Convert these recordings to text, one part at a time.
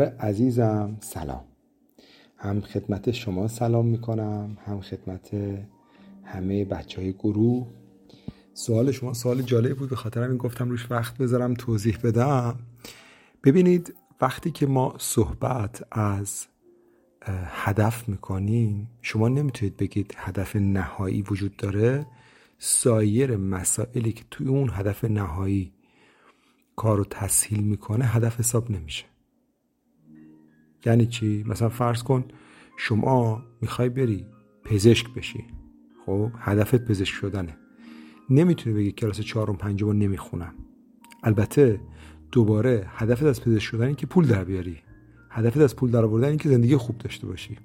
عزیزم سلام. هم خدمت شما سلام می‌کنم هم خدمت همه بچه های گروه. سوال شما سوال جالب بود به خاطر این گفتم روش وقت بذارم توضیح بدم. ببینید وقتی که ما صحبت از هدف می‌کنیم شما نمی‌تونید بگید هدف نهایی وجود داره. سایر مسائلی که توی اون هدف نهایی کار رو تسهیل می‌کنه هدف حساب نمیشه. یعنی چی؟ مثلا فرض کن شما می‌خوای بری پزشک بشی. خب هدفت پزشک شدنه. نمی‌تونی بگی کلاس چهارم پنجم رو نمی‌خونم. البته دوباره هدفت از پزشک شدن که پول در بیاری. هدفت از پول در آوردن که زندگی خوب داشته باشی.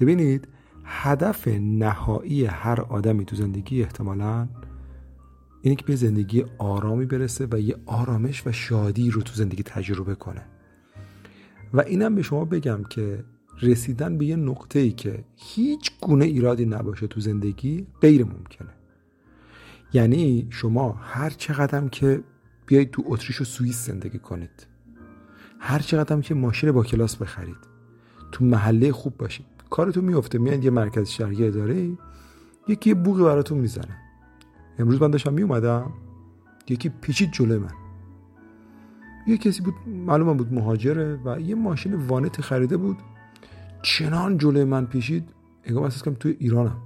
ببینید هدف نهایی هر آدمی تو زندگی احتمالا اینه که به زندگی آرامی برسه و یه آرامش و شادی رو تو زندگی تجربه کنه. و اینم به شما بگم که رسیدن به یه نقطه ای که هیچ گونه ایرادی نباشه تو زندگی غیر ممکنه. یعنی شما هر چقدر که بیایید تو اتریش و سوئیس زندگی کنید هر چقدر که ماشین با کلاس بخرید تو محله خوب باشید کارتون میفته میاد یه مرکز شهری اداره یکی یه بوقی براتون می‌زنه. امروز من داشتم میومدم یکی پیچید جلوی من. یه کسی بود معلوم بود مهاجره و یه ماشین وانت خریده بود. چنان جلوی من پیشید انگار احساس کنم توی ایرانم.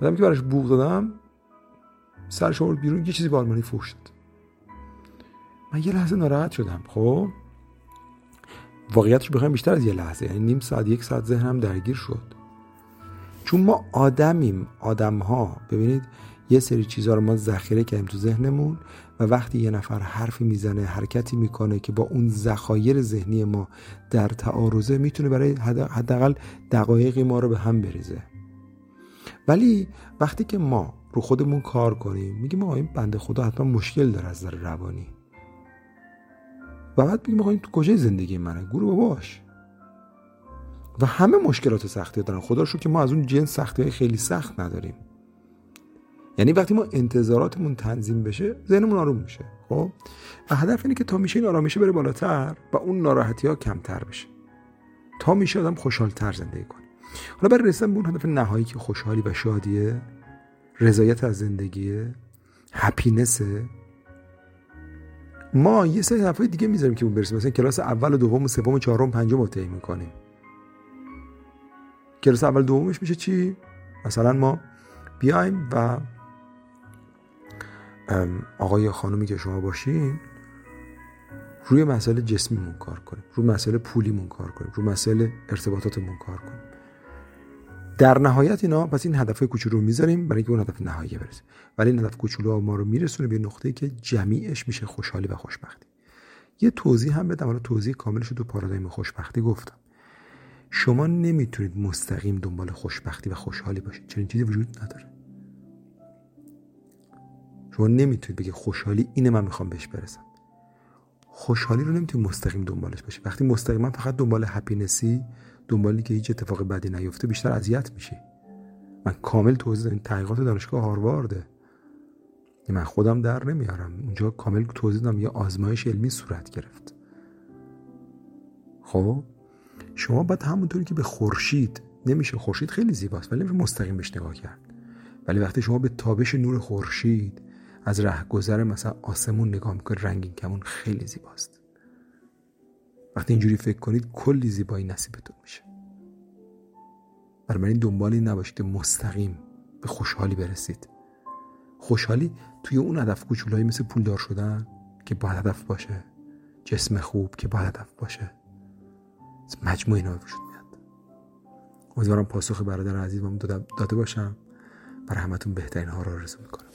بعدم که براش بوق دادم آورد بیرون یه چیزی به آلمانی فوش داد. من یه لحظه ناراحت شدم. خب؟ واقعیتش بخوایم بیشتر از یه لحظه یعنی نیم ساعت یک ساعت ذهنم درگیر شد. چون ما آدمیم آدم ها ببینید یه سری چیزها رو ما ذخیره کردیم تو ذهنمون و وقتی یه نفر حرفی می‌زنه حرکتی می‌کنه که با اون ذخایر ذهنی ما در تعارضه می‌تونه برای حداقل دقایقی ما رو به هم بریزه. ولی وقتی که ما رو خودمون کار کنیم میگیم آقا این بنده خدا حتما مشکل داره از نظر روانی. و بعد میگیم آقا این تو کجای زندگی منه؟ گروه باش و همه مشکلات سختی دارن. خدا رو که ما از اون جنس سختی خیلی سخت نداریم. یعنی وقتی ما انتظاراتمون تنظیم بشه ذهنمون آروم میشه خب؟ و هدف اینه که تا میشه این آرامشه بره بالاتر و اون ناراحتی ها کمتر بشه. تا میشه آدم خوشحالتر زندگی کنه. حالا برای رسیدن به اون هدف نهایی که خوشحالی و شادیه رضایت از زندگیه هپینسه ما یه سری هدفهای دیگه می‌ذاریم که اون برسیم. مثلا کلاس اول و دوم و سوم و چهارم پنجم رو طی می‌کنیم. کلاس اول دومش میشه چی؟ مثلا ما بیایم و آقای یا خانومی که شما باشین روی مسئله جسمیمون کار کنیم روی مسئله پولیمون کار کنیم روی مسئله ارتباطاتمون کار کنیم. در نهایت اینا پس این هدف کوچولو رو می‌ذاریم برای اینکه اون هدف نهایی برسیم ولی این هدف کوچولو ما رو میرسونه به نقطه‌ای که جمیعش میشه خوشحالی و خوشبختی. یه توضیح هم بدم حالا توضیح کاملش تو پارادایم خوشبختی گفتم. شما نمی‌تونید مستقیم دنبال خوشبختی و خوشحالی باشید. چنین چیزی وجود نداره. شما نمی‌تونید بگی خوشحالی اینه من می‌خوام بهش برسم. خوشحالی رو نمی‌تونید مستقیم دنبالش باشی. وقتی مستقیما فقط دنبال هپینسی دنبالی که هیچ اتفاق بدی نیفته بیشتر اذیت میشی. من کامل توضیح دادم. تحقیقات دانشگاه هاروارده. من خودم در نمیارم. اونجا کامل توضیح دادم. یه آزمایش علمی صورت گرفت. خب؟ شما باید همونطوری که به خورشید نمیشه خورشید خیلی زیباست ولی مستقیم بهش نگاه کرد. ولی وقتی شما به تابش نور خورشید از گذر مثلا آسمون نگاه می‌کنید رنگین کمون خیلی زیباست. وقتی اینجوری فکر کنید کلی زیبایی نصیبتون میشه. برای این دنبالی نباشید که مستقیم به خوشحالی برسید. خوشحالی توی اون هدف کوچولایی مثل پولدار شدن که با هدف باشه جسم خوب که با هدف باشه. مجموع اینا وجود میاد. امیدوارم پاسخ برادر عزیزم داده باشم. برای همتون بهترین ها رو آرزو می‌کنم.